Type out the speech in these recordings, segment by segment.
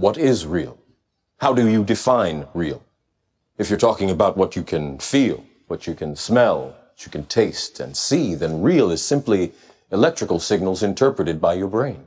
What is real? How do you define real? If you're talking about what you can feel, what you can smell, what you can taste and see, then real is simply electrical signals interpreted by your brain.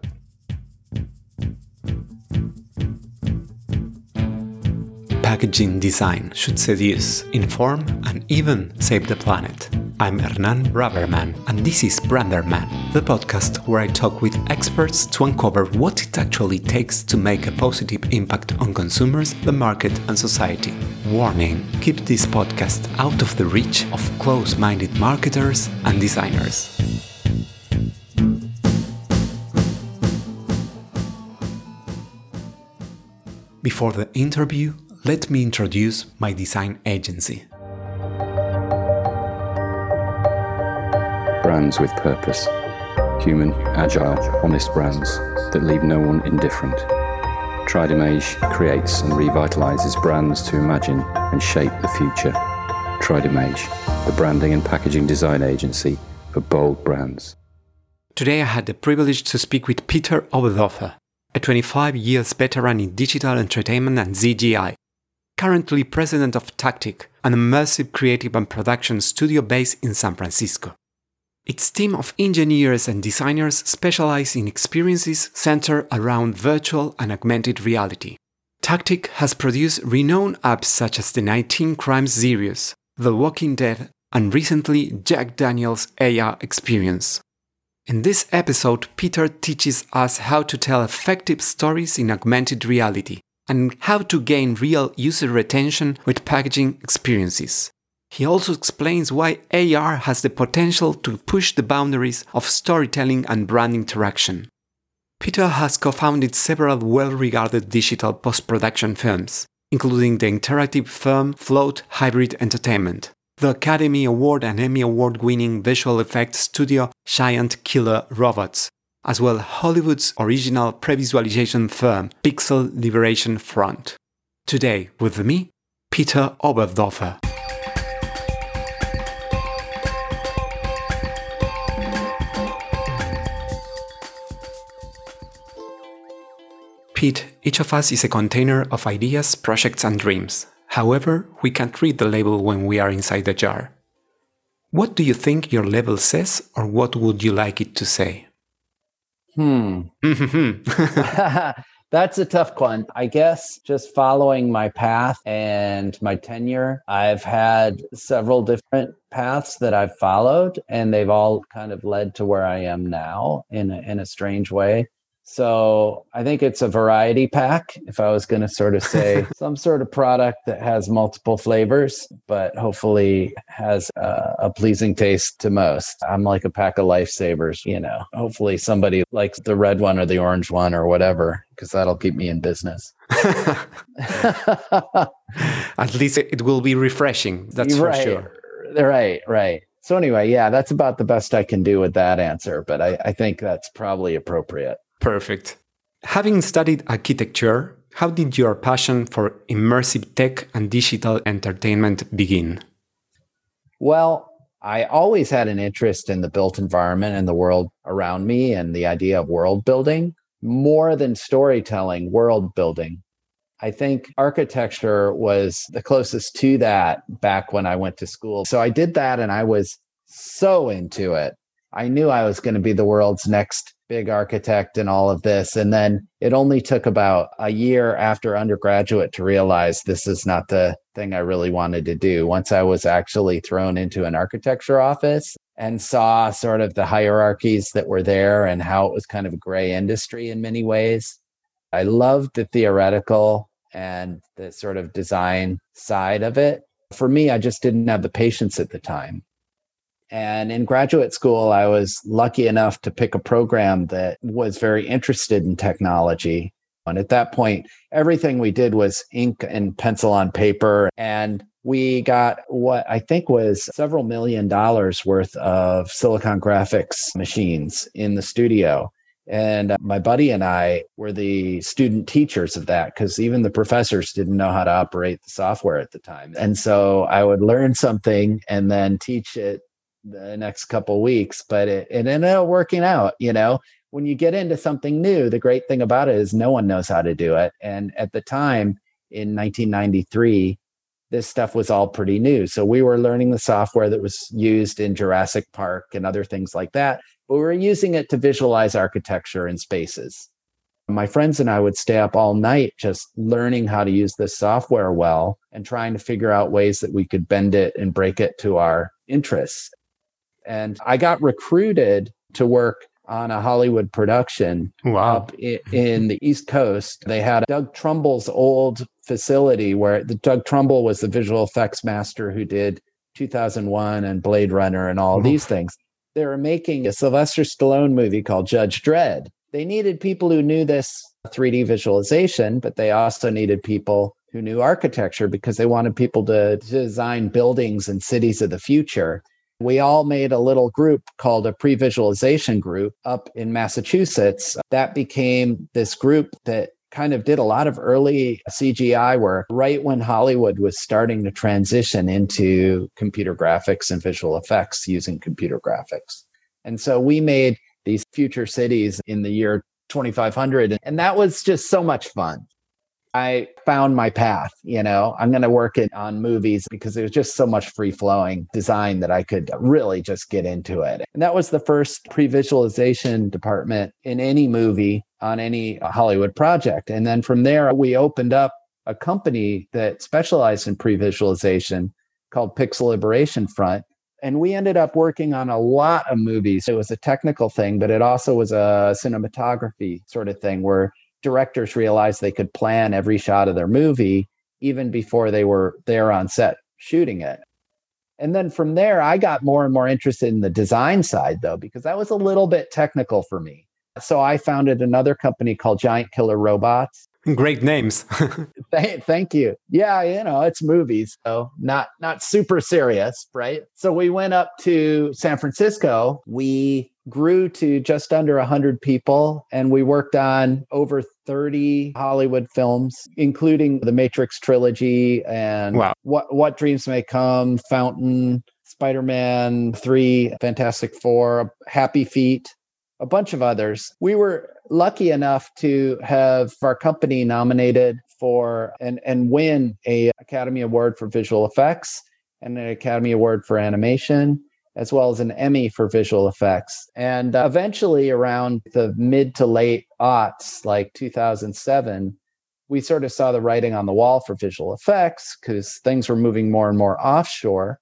Packaging design should seduce, inform, and even save the planet. I'm Hernan Braverman, and this is Branderman, the podcast where I talk with experts to uncover what it actually takes to make a positive impact on consumers, the market, and society. Warning keep this podcast out of the reach of close minded marketers and designers. Before the interview, let me introduce my design agency. Brands with purpose. Human, agile, honest brands that leave no one indifferent. Tridimage creates and revitalizes brands to imagine and shape the future. Tridimage, the branding and packaging design agency for bold brands. Today I had the privilege to speak with Peter Oberdorfer, a 25 years veteran in digital entertainment and CGI, currently president of Tactic, an immersive creative and production studio based in San Francisco. Its team of engineers and designers specialize in experiences centered around virtual and augmented reality. Tactic has produced renowned apps such as the 19 Crimes series, The Walking Dead, and recently Jack Daniels AR experience. In this episode, Peter teaches us how to tell effective stories in augmented reality and how to gain real user retention with packaging experiences. He also explains why AR has the potential to push the boundaries of storytelling and brand interaction. Peter has co founded several well regarded digital post production firms, including the interactive firm Float Hybrid Entertainment, the Academy Award and Emmy Award winning visual effects studio Giant Killer Robots, as well Hollywood's original pre-visualization firm Pixel Liberation Front. Today, with me, Peter Oberdorfer. Each of us is a container of ideas, projects, and dreams. However, we can't read the label when we are inside the jar. What do you think your label says, or what would you like it to say? Hmm. That's a tough one. I guess just following my path and my tenure, I've had several different paths that I've followed, and they've all kind of led to where I am now in a, in a strange way. So I think it's a variety pack. If I was going to sort of say some sort of product that has multiple flavors, but hopefully has a, a, pleasing taste to most. I'm like a pack of lifesavers, you know. Hopefully somebody likes the red one or the orange one or whatever, because that'll keep me in business. At least it will be refreshing. That's right, for sure. Right, right. So anyway, yeah, that's about the best I can do with that answer, but I, I think that's probably appropriate. Perfect. Having studied architecture, how did your passion for immersive tech and digital entertainment begin? Well, I always had an interest in the built environment and the world around me and the idea of world building more than storytelling, world building. I think architecture was the closest to that back when I went to school. So I did that and I was so into it. I knew I was going to be the world's next big architect and all of this. And then it only took about a year after undergraduate to realize this is not the thing I really wanted to do. Once I was actually thrown into an architecture office and saw sort of the hierarchies that were there and how it was kind of a gray industry in many ways. I loved the theoretical and the sort of design side of it. For me, I just didn't have the patience at the time. And in graduate school, I was lucky enough to pick a program that was very interested in technology. And at that point, everything we did was ink and pencil on paper. And we got what I think was several million dollars worth of Silicon graphics machines in the studio. And uh, my buddy and I were the student teachers of that because even the professors didn't know how to operate the software at the time. And so I would learn something and then teach it the next couple weeks, but it, it ended up working out. You know, when you get into something new, the great thing about it is no one knows how to do it. And at the time in 1993, this stuff was all pretty new. So we were learning the software that was used in Jurassic Park and other things like that, but we were using it to visualize architecture and spaces. My friends and I would stay up all night just learning how to use this software well and trying to figure out ways that we could bend it and break it to our interests. And I got recruited to work on a Hollywood production wow. up in, in, the East Coast. They had Doug Trumbull's old facility where the Doug Trumbull was the visual effects master who did 2001 and Blade Runner and all mm-hmm. these things. They were making a Sylvester Stallone movie called Judge Dredd. They needed people who knew this 3D visualization, but they also needed people who knew architecture because they wanted people to design buildings and cities of the future we all made a little group called a pre visualization group up in Massachusetts. That became this group that kind of did a lot of early CGI work right when Hollywood was starting to transition into computer graphics and visual effects using computer graphics. And so we made these future cities in the year 2500. And that was just so much fun. I found my path. You know, I'm going to work it on movies because there was just so much free flowing design that I could really just get into it. And that was the first pre visualization department in any movie on any uh, Hollywood project. And then from there, we opened up a company that specialized in pre visualization called Pixel Liberation Front. And we ended up working on a lot of movies. It was a technical thing, but it also was a cinematography sort of thing where directors realized they could plan every shot of their movie even before they were there on set shooting it. And then from there, I got more and more interested in the design side, though, because that was a little bit technical for me. So I founded another company called Giant Killer Robots. Great names. thank, thank you. Yeah, you know, it's movies, so not not super serious, right? So we went up to San Francisco. We grew to just under 100 people and we worked on over 30 Hollywood films including the Matrix trilogy and wow. What What Dreams May Come, Fountain, Spider-Man 3, Fantastic 4, Happy Feet, a bunch of others. We were lucky enough to have our company nominated for and and win a Academy Award for visual effects and an Academy Award for animation as well as an Emmy for visual effects. And uh, eventually around the mid to late aughts like 2007 we sort of saw the writing on the wall for visual effects because things were moving more and more offshore.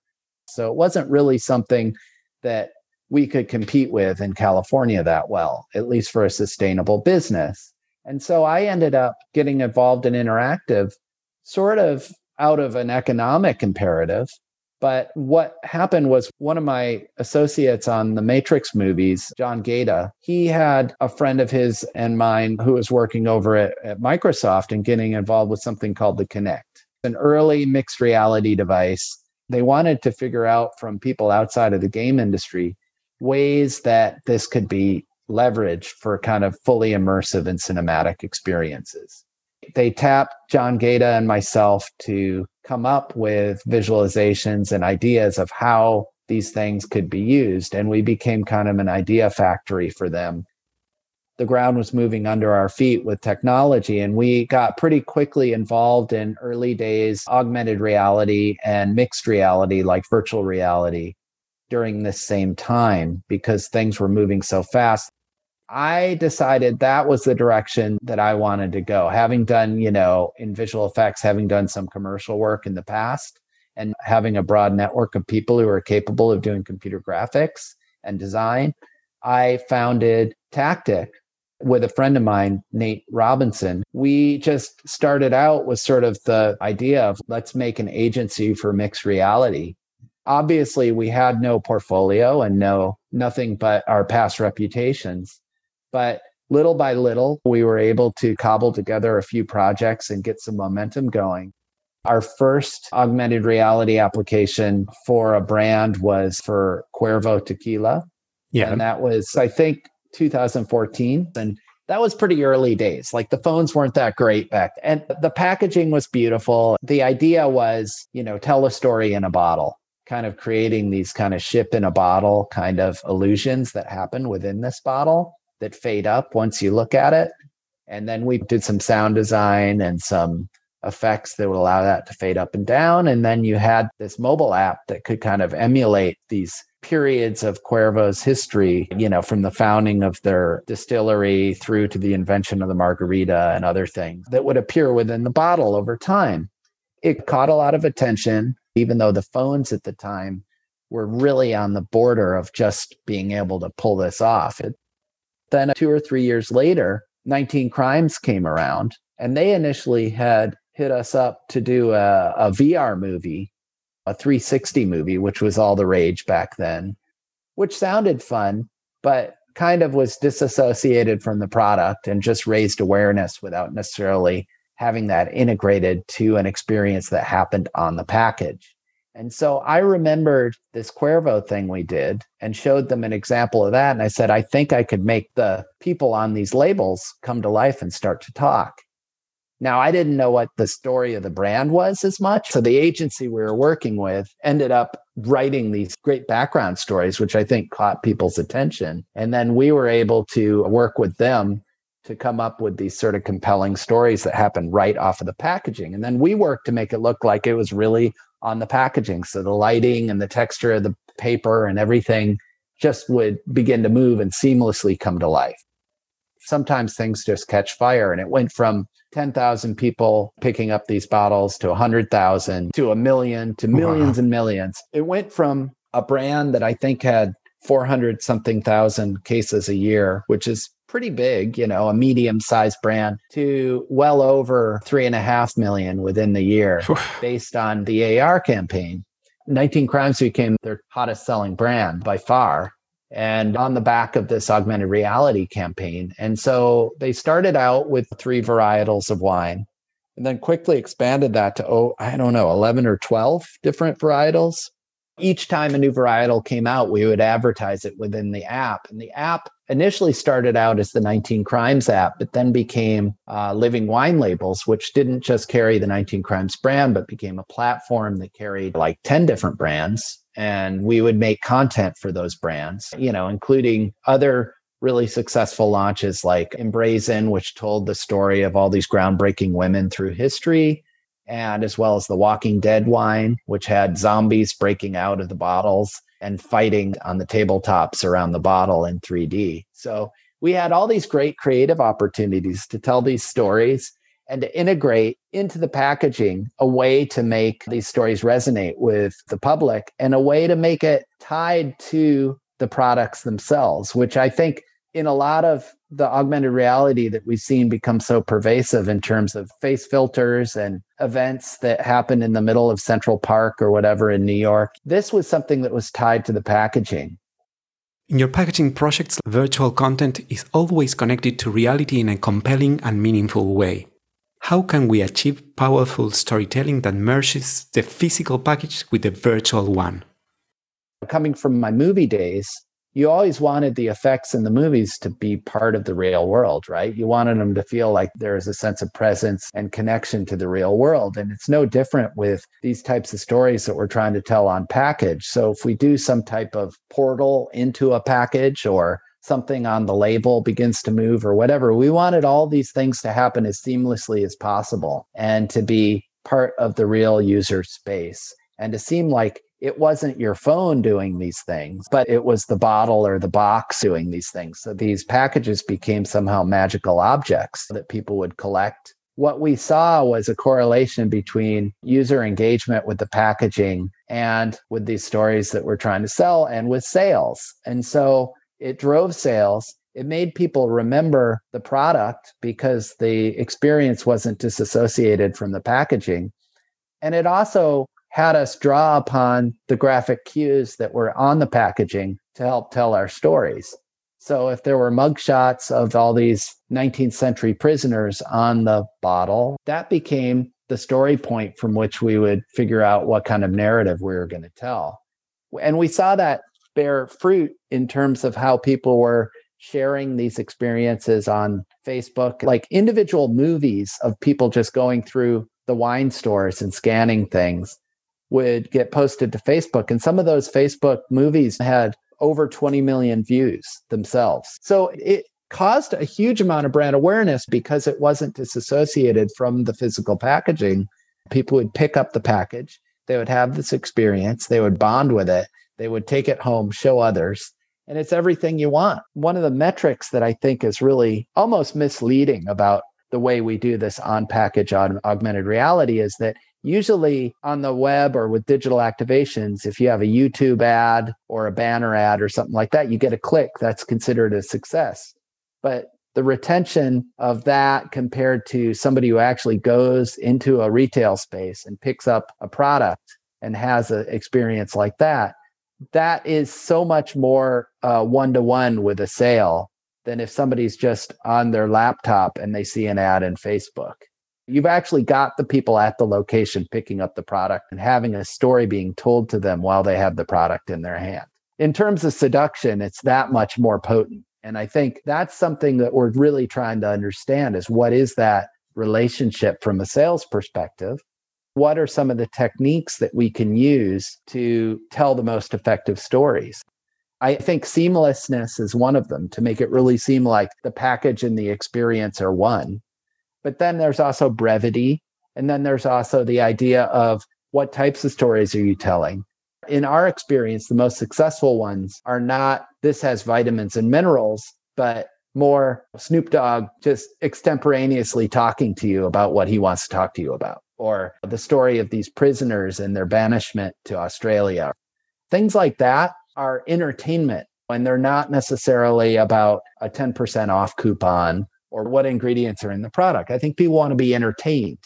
So it wasn't really something that we could compete with in California that well, at least for a sustainable business. And so I ended up getting involved in interactive sort of out of an economic imperative. But what happened was one of my associates on the Matrix movies, John Gaeta, he had a friend of his and mine who was working over at, at Microsoft and getting involved with something called the Kinect, an early mixed reality device. They wanted to figure out from people outside of the game industry ways that this could be leveraged for kind of fully immersive and cinematic experiences. They tapped John Gaeta and myself to come up with visualizations and ideas of how these things could be used. And we became kind of an idea factory for them. The ground was moving under our feet with technology, and we got pretty quickly involved in early days augmented reality and mixed reality, like virtual reality during this same time because things were moving so fast. I decided that was the direction that I wanted to go. Having done, you know, in visual effects, having done some commercial work in the past, and having a broad network of people who are capable of doing computer graphics and design, I founded Tactic with a friend of mine, Nate Robinson. We just started out with sort of the idea of let's make an agency for mixed reality obviously we had no portfolio and no nothing but our past reputations but little by little we were able to cobble together a few projects and get some momentum going our first augmented reality application for a brand was for Cuervo tequila yeah and that was i think 2014 and that was pretty early days. Like the phones weren't that great back. And the packaging was beautiful. The idea was, you know, tell a story in a bottle kind of creating these kind of ship in a bottle kind of illusions that happen within this bottle. That fade up once you look at it. And then we did some sound design and some effects that would allow that to fade up and down. And then you had this mobile app that could kind of emulate these periods of Cuervo's history, you know, from the founding of their distillery through to the invention of the margarita and other things that would appear within the bottle over time. It caught a lot of attention, even though the phones at the time were really on the border of just being able to pull this off. It, then, two or three years later, 19 Crimes came around, and they initially had hit us up to do a, a VR movie, a 360 movie, which was all the rage back then, which sounded fun, but kind of was disassociated from the product and just raised awareness without necessarily having that integrated to an experience that happened on the package. And so I remembered this Cuervo thing we did and showed them an example of that. And I said, I think I could make the people on these labels come to life and start to talk. Now, I didn't know what the story of the brand was as much. So the agency we were working with ended up writing these great background stories, which I think caught people's attention. And then we were able to work with them to come up with these sort of compelling stories that happen right off of the packaging. And then we worked to make it look like it was really on the packaging. So the lighting and the texture of the paper and everything just would begin to move and seamlessly come to life. Sometimes things just catch fire. And it went from 10,000 people picking up these bottles to 100,000 to a million to millions wow. and millions. It went from a brand that I think had 400 something thousand cases a year, which is pretty big, you know, a medium sized brand, to well over three and a half million within the year based on the AR campaign. 19 Crimes became their hottest selling brand by far. And on the back of this augmented reality campaign. And so they started out with three varietals of wine and then quickly expanded that to, oh, I don't know, 11 or 12 different varietals each time a new varietal came out, we would advertise it within the app. And the app initially started out as the 19 Crimes app, but then became uh, Living Wine Labels, which didn't just carry the 19 Crimes brand, but became a platform that carried like 10 different brands. And we would make content for those brands, you know, including other really successful launches like Embrazen, which told the story of all these groundbreaking women through history and as well as the Walking Dead wine, which had zombies breaking out of the bottles and fighting on the tabletops around the bottle in 3D. So we had all these great creative opportunities to tell these stories and to integrate into the packaging a way to make these stories resonate with the public and a way to make it tied to the products themselves, which I think in a lot of the augmented reality that we've seen become so pervasive in terms of face filters and events that happen in the middle of Central Park or whatever in New York. This was something that was tied to the packaging. In your packaging projects, virtual content is always connected to reality in a compelling and meaningful way. How can we achieve powerful storytelling that merges the physical package with the virtual one? Coming from my movie days, you always wanted the effects in the movies to be part of the real world, right? You wanted them to feel like there is a sense of presence and connection to the real world. And it's no different with these types of stories that we're trying to tell on package. So if we do some type of portal into a package or something on the label begins to move or whatever, we wanted all these things to happen as seamlessly as possible and to be part of the real user space and to seem like it wasn't your phone doing these things, but it was the bottle or the box doing these things. So these packages became somehow magical objects that people would collect. What we saw was a correlation between user engagement with the packaging and with these stories that we're trying to sell and with sales. And so it drove sales. It made people remember the product because the experience wasn't disassociated from the packaging. And it also had us draw upon the graphic cues that were on the packaging to help tell our stories. So if there were mugshots of all these 19th century prisoners on the bottle, that became the story point from which we would figure out what kind of narrative we were going to tell. And we saw that bear fruit in terms of how people were sharing these experiences on Facebook, like individual movies of people just going through the wine stores and scanning things would get posted to Facebook. And some of those Facebook movies had over 20 million views themselves. So it caused a huge amount of brand awareness because it wasn't disassociated from the physical packaging. People would pick up the package, they would have this experience, they would bond with it, they would take it home, show others, and it's everything you want. One of the metrics that I think is really almost misleading about the way we do this on package on augmented reality is that usually on the web or with digital activations, if you have a YouTube ad or a banner ad or something like that, you get a click that's considered a success. But the retention of that compared to somebody who actually goes into a retail space and picks up a product and has an experience like that, that is so much more one to one with a sale than if somebody's just on their laptop and they see an ad in Facebook. You've actually got the people at the location picking up the product and having a story being told to them while they have the product in their hand. In terms of seduction, it's that much more potent. And I think that's something that we're really trying to understand is what is that relationship from a sales perspective? What are some of the techniques that we can use to tell the most effective stories? I think seamlessness is one of them to make it really seem like the package and the experience are one. But then there's also brevity. And then there's also the idea of what types of stories are you telling? In our experience, the most successful ones are not this has vitamins and minerals, but more Snoop Dogg just extemporaneously talking to you about what he wants to talk to you about, or the story of these prisoners and their banishment to Australia. Things like that are entertainment and they're not necessarily about a 10% off coupon or what ingredients are in the product. I think people want to be entertained.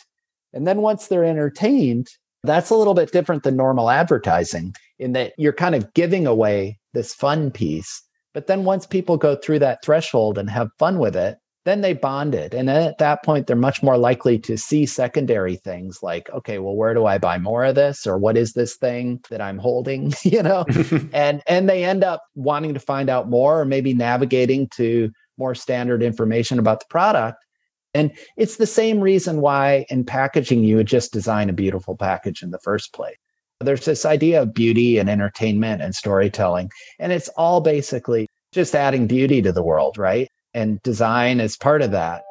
And then once they're entertained, that's a little bit different than normal advertising in that you're kind of giving away this fun piece. But then once people go through that threshold and have fun with it, then they bonded. And then at that point, they're much more likely to see secondary things like, okay, well, where do I buy more of this? Or what is this thing that I'm holding? you know, and and they end up wanting to find out more or maybe navigating to more standard information about the product. And it's the same reason why in packaging, you would just design a beautiful package in the first place. There's this idea of beauty and entertainment and storytelling, and it's all basically just adding beauty to the world, right? And design is part of that.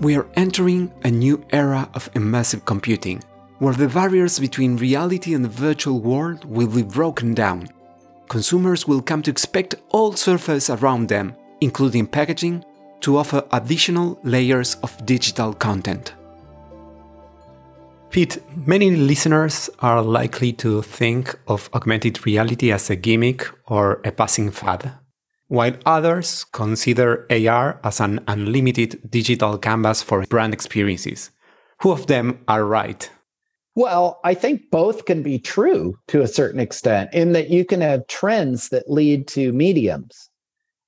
We are entering a new era of immersive computing, where the barriers between reality and the virtual world will be broken down. Consumers will come to expect all surfaces around them, including packaging, to offer additional layers of digital content. Pete, many listeners are likely to think of augmented reality as a gimmick or a passing fad while others consider AR as an unlimited digital canvas for brand experiences. Who of them are right? Well, I think both can be true to a certain extent, in that you can have trends that lead to mediums.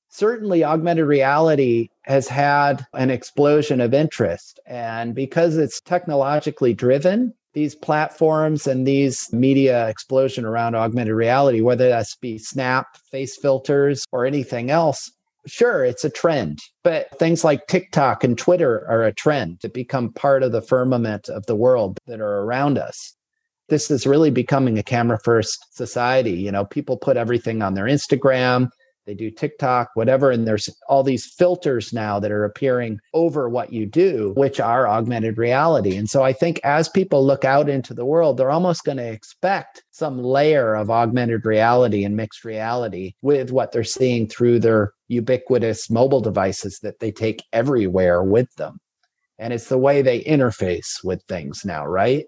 Certainly, augmented reality has had an explosion of interest. And because it's technologically driven, these platforms and these media explosion around augmented reality, whether that's be Snap, face filters, or anything else, sure, it's a trend. But things like TikTok and Twitter are a trend to become part of the firmament of the world that are around us. This is really becoming a camera first society. You know, people put everything on their Instagram, they do TikTok, whatever. And there's all these filters now that are appearing over what you do, which are augmented reality. And so I think as people look out into the world, they're almost going to expect some layer of augmented reality and mixed reality with what they're seeing through their ubiquitous mobile devices that they take everywhere with them. And it's the way they interface with things now, right?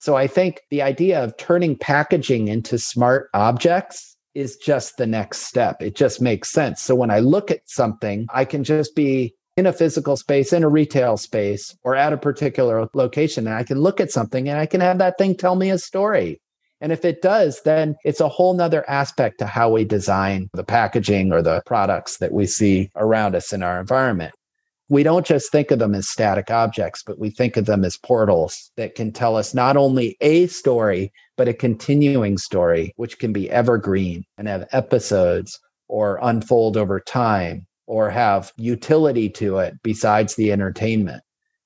So I think the idea of turning packaging into smart objects is just the next step. It just makes sense. So when I look at something, I can just be in a physical space, in a retail space, or at a particular location, and I can look at something and I can have that thing tell me a story. And if it does, then it's a whole nother aspect to how we design the packaging or the products that we see around us in our environment we don't just think of them as static objects, but we think of them as portals that can tell us not only a story, but a continuing story, which can be evergreen and have episodes or unfold over time or have utility to it besides the entertainment.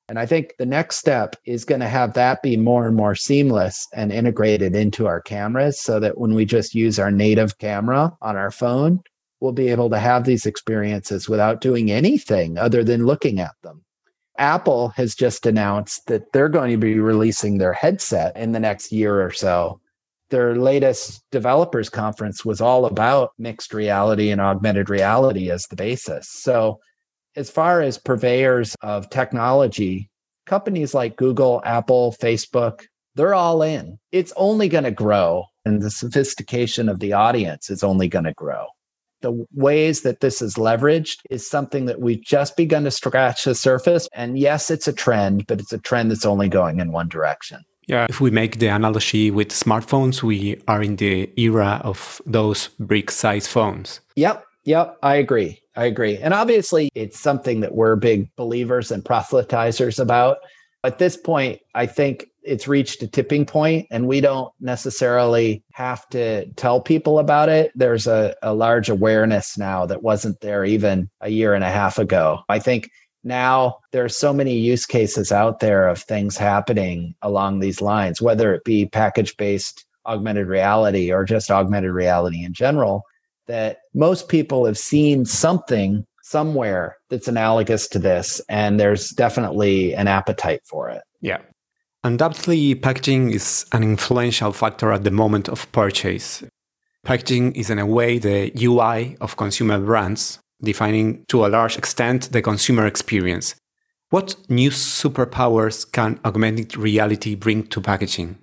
And I think the next step is going to have that be more and more seamless and integrated into our cameras so that when we just use our native camera on our phone, we'll be able to have these experiences without doing anything other than looking at them. Apple has just announced that they're going to be releasing their headset in the next year or so. Their latest developers conference was all about mixed reality and augmented reality as the basis. So, as far as purveyors of technology, companies like Google, Apple, Facebook, they're all in. It's only going to grow, and the sophistication of the audience is only going to grow the ways that this is leveraged is something that we've just begun to scratch the surface. And yes, it's a trend, but it's a trend that's only going in one direction. Yeah, if we make the analogy with smartphones, we are in the era of those brick size phones. Yep, yep, I agree. I agree. And obviously, it's something that we're big believers and proselytizers about. At this point, I think it's reached a tipping point and we don't necessarily have to tell people about it. There's a, a large awareness now that wasn't there even a year and a half ago. I think now there's so many use cases out there of things happening along these lines, whether it be package based augmented reality or just augmented reality in general, that most people have seen something somewhere that's analogous to this. And there's definitely an appetite for it. Yeah. Undoubtedly, packaging is an influential factor at the moment of purchase. Packaging is, in a way, the UI of consumer brands, defining to a large extent the consumer experience. What new superpowers can augmented reality bring to packaging?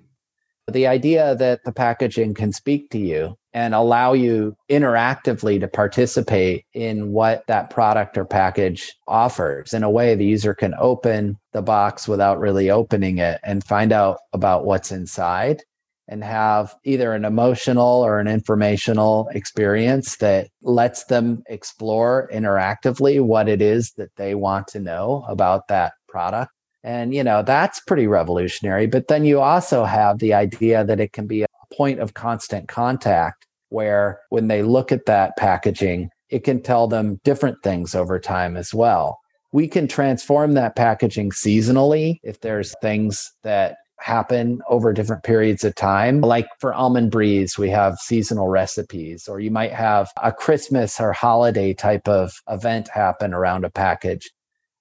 The idea that the packaging can speak to you and allow you interactively to participate in what that product or package offers. In a way, the user can open the box without really opening it and find out about what's inside and have either an emotional or an informational experience that lets them explore interactively what it is that they want to know about that product and, you know, that's pretty revolutionary. But then you also have the idea that it can be a point of constant contact where when they look at that packaging, it can tell them different things over time as well. We can transform that packaging seasonally if there's things that happen over different periods of time. Like for almond breeze, we have seasonal recipes, or you might have a Christmas or holiday type of event happen around a package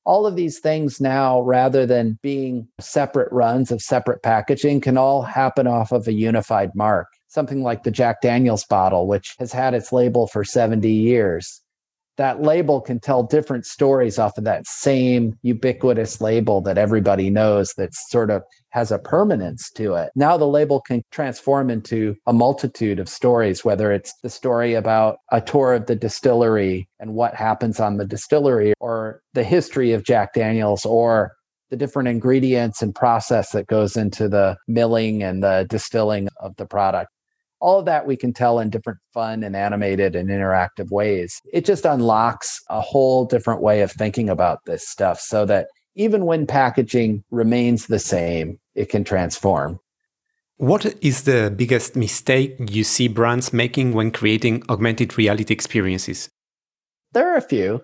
all of these things now, rather than being separate runs of separate packaging, can all happen off of a unified mark. Something like the Jack Daniels bottle, which has had its label for 70 years that label can tell different stories off of that same ubiquitous label that everybody knows that sort of has a permanence to it. Now the label can transform into a multitude of stories, whether it's the story about a tour of the distillery and what happens on the distillery, or the history of Jack Daniels, or the different ingredients and process that goes into the milling and the distilling of the product all of that we can tell in different fun and animated and interactive ways. It just unlocks a whole different way of thinking about this stuff so that even when packaging remains the same, it can transform. What is the biggest mistake you see brands making when creating augmented reality experiences? There are a few.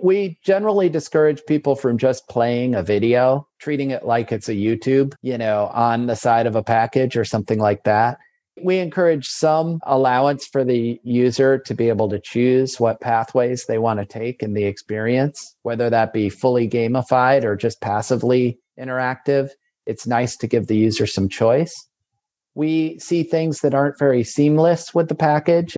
We generally discourage people from just playing a video, treating it like it's a YouTube, you know, on the side of a package or something like that. We encourage some allowance for the user to be able to choose what pathways they want to take in the experience, whether that be fully gamified or just passively interactive. It's nice to give the user some choice. We see things that aren't very seamless with the package.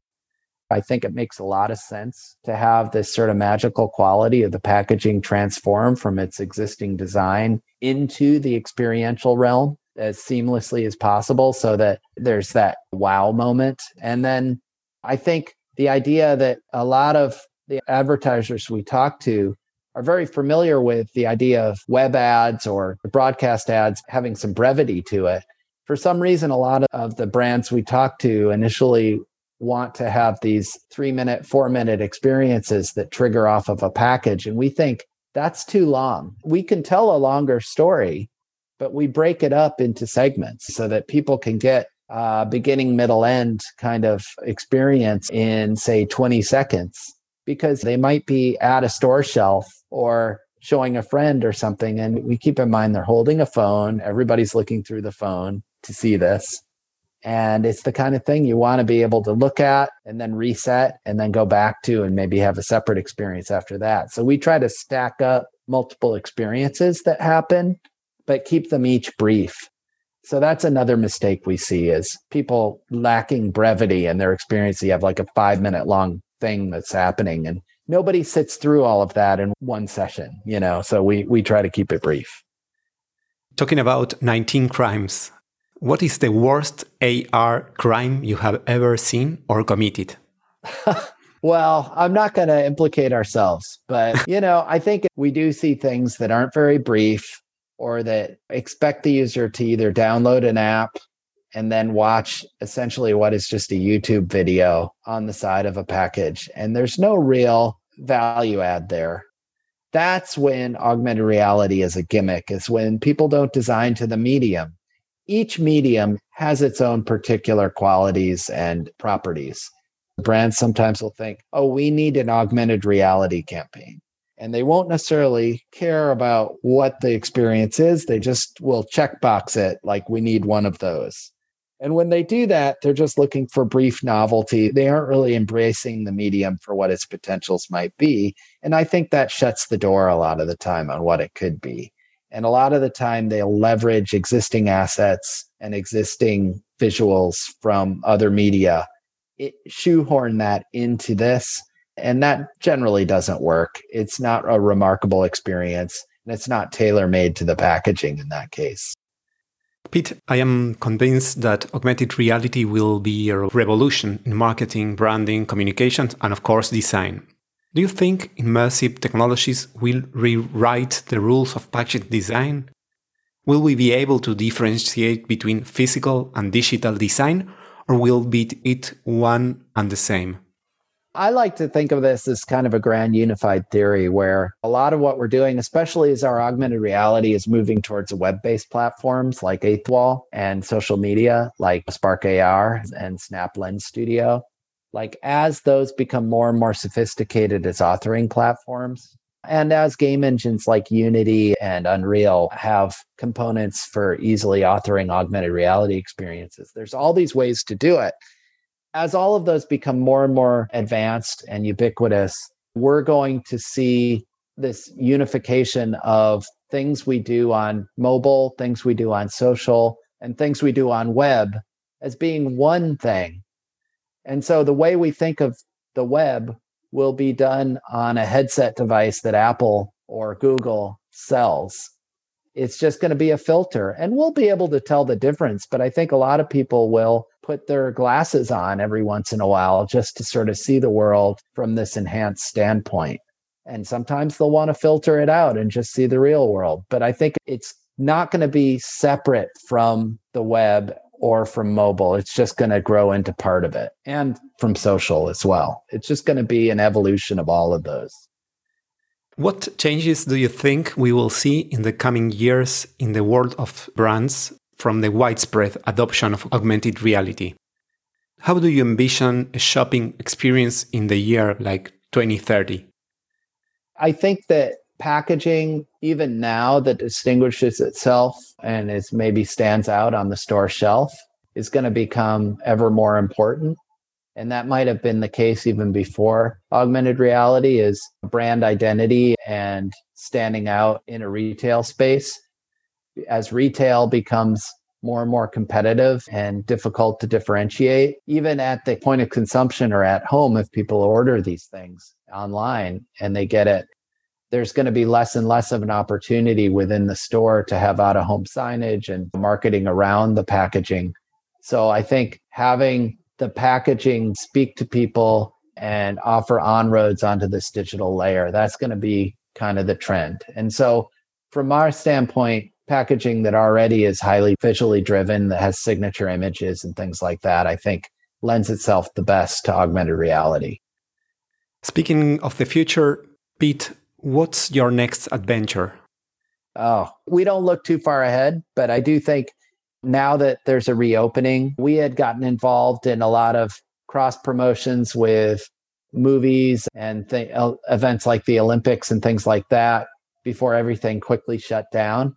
I think it makes a lot of sense to have this sort of magical quality of the packaging transform from its existing design into the experiential realm as seamlessly as possible so that there's that wow moment. And then I think the idea that a lot of the advertisers we talk to are very familiar with the idea of web ads or broadcast ads having some brevity to it. For some reason, a lot of the brands we talk to initially want to have these three minute, four minute experiences that trigger off of a package. And we think that's too long. We can tell a longer story but we break it up into segments so that people can get uh, beginning, middle, end kind of experience in, say, 20 seconds because they might be at a store shelf or showing a friend or something. And we keep in mind they're holding a phone, everybody's looking through the phone to see this. And it's the kind of thing you want to be able to look at and then reset and then go back to and maybe have a separate experience after that. So we try to stack up multiple experiences that happen, but keep them each brief. So that's another mistake we see is people lacking brevity in their experience. You have like a five minute long thing that's happening and nobody sits through all of that in one session, you know. So we we try to keep it brief. Talking about 19 crimes, what is the worst AR crime you have ever seen or committed? well, I'm not going to implicate ourselves, but you know, I think we do see things that aren't very brief or that expect the user to either download an app and then watch essentially what is just a YouTube video on the side of a package. And there's no real value add there. That's when augmented reality is a gimmick, is when people don't design to the medium. Each medium has its own particular qualities and properties. Brands sometimes will think, oh, we need an augmented reality campaign. And they won't necessarily care about what the experience is. They just will checkbox it like we need one of those. And when they do that, they're just looking for brief novelty. They aren't really embracing the medium for what its potentials might be. And I think that shuts the door a lot of the time on what it could be. And a lot of the time, they'll leverage existing assets and existing visuals from other media, it, shoehorn that into this. And that generally doesn't work. It's not a remarkable experience, and it's not tailor made to the packaging in that case. Pete, I am convinced that augmented reality will be a revolution in marketing, branding, communications, and of course, design. Do you think immersive technologies will rewrite the rules of packaging design? Will we be able to differentiate between physical and digital design, or will be it one and the same? I like to think of this as kind of a grand unified theory where a lot of what we're doing, especially as our augmented reality is moving towards web based platforms like Eighth Wall and social media like Spark AR and Snap Lens Studio. Like, as those become more and more sophisticated as authoring platforms, and as game engines like Unity and Unreal have components for easily authoring augmented reality experiences, there's all these ways to do it as all of those become more and more advanced and ubiquitous, we're going to see this unification of things we do on mobile, things we do on social, and things we do on web as being one thing. And so the way we think of the web will be done on a headset device that Apple or Google sells. It's just going to be a filter, and we'll be able to tell the difference. But I think a lot of people will put their glasses on every once in a while just to sort of see the world from this enhanced standpoint. And sometimes they'll want to filter it out and just see the real world. But I think it's not going to be separate from the web or from mobile. It's just going to grow into part of it and from social as well. It's just going to be an evolution of all of those. What changes do you think we will see in the coming years in the world of brands from the widespread adoption of augmented reality. How do you envision a shopping experience in the year like 2030? I think that packaging, even now, that distinguishes itself and is maybe stands out on the store shelf, is going to become ever more important. And that might have been the case even before augmented reality is brand identity and standing out in a retail space as retail becomes more and more competitive and difficult to differentiate, even at the point of consumption or at home, if people order these things online and they get it, there's going to be less and less of an opportunity within the store to have out of home signage and marketing around the packaging. So I think having the packaging speak to people and offer on roads onto this digital layer, that's going to be kind of the trend. And so from our standpoint, packaging that already is highly visually driven, that has signature images and things like that, I think lends itself the best to augmented reality. Speaking of the future, Pete, what's your next adventure? Oh, we don't look too far ahead, but I do think now that there's a reopening, we had gotten involved in a lot of cross promotions with movies and th- events like the Olympics and things like that before everything quickly shut down.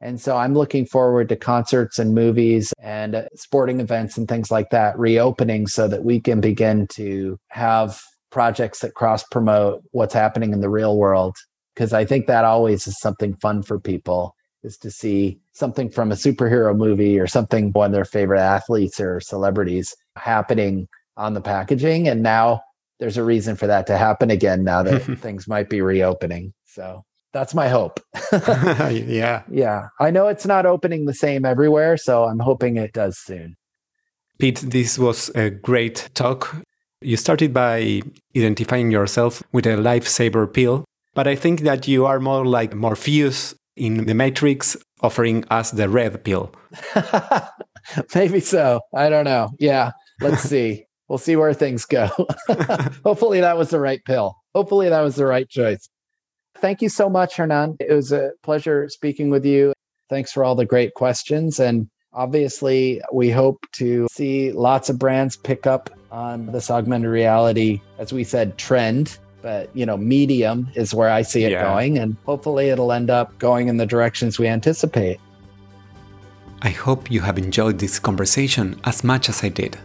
And so I'm looking forward to concerts and movies and uh, sporting events and things like that reopening so that we can begin to have projects that cross promote what's happening in the real world. Because I think that always is something fun for people is to see something from a superhero movie or something one of their favorite athletes or celebrities happening on the packaging. And now there's a reason for that to happen again now that things might be reopening. So that's my hope. yeah. Yeah. I know it's not opening the same everywhere, so I'm hoping it does soon. Pete, this was a great talk. You started by identifying yourself with a lifesaver pill, but I think that you are more like Morpheus in the Matrix, offering us the red pill. Maybe so. I don't know. Yeah. Let's see. we'll see where things go. Hopefully, that was the right pill. Hopefully, that was the right choice. Thank you so much, Hernan. It was a pleasure speaking with you. Thanks for all the great questions. And obviously, we hope to see lots of brands pick up on this augmented reality, as we said, trend. But, you know, medium is where I see it yeah. going. And hopefully, it'll end up going in the directions we anticipate. I hope you have enjoyed this conversation as much as I did.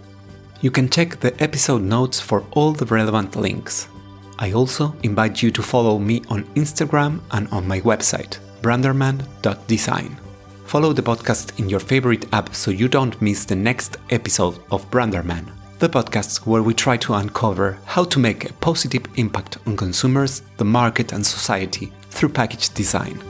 You can check the episode notes for all the relevant links. I also invite you to follow me on Instagram and on my website, branderman.design. Follow the podcast in your favorite app so you don't miss the next episode of Branderman, the podcast where we try to uncover how to make a positive impact on consumers, the market, and society through package design.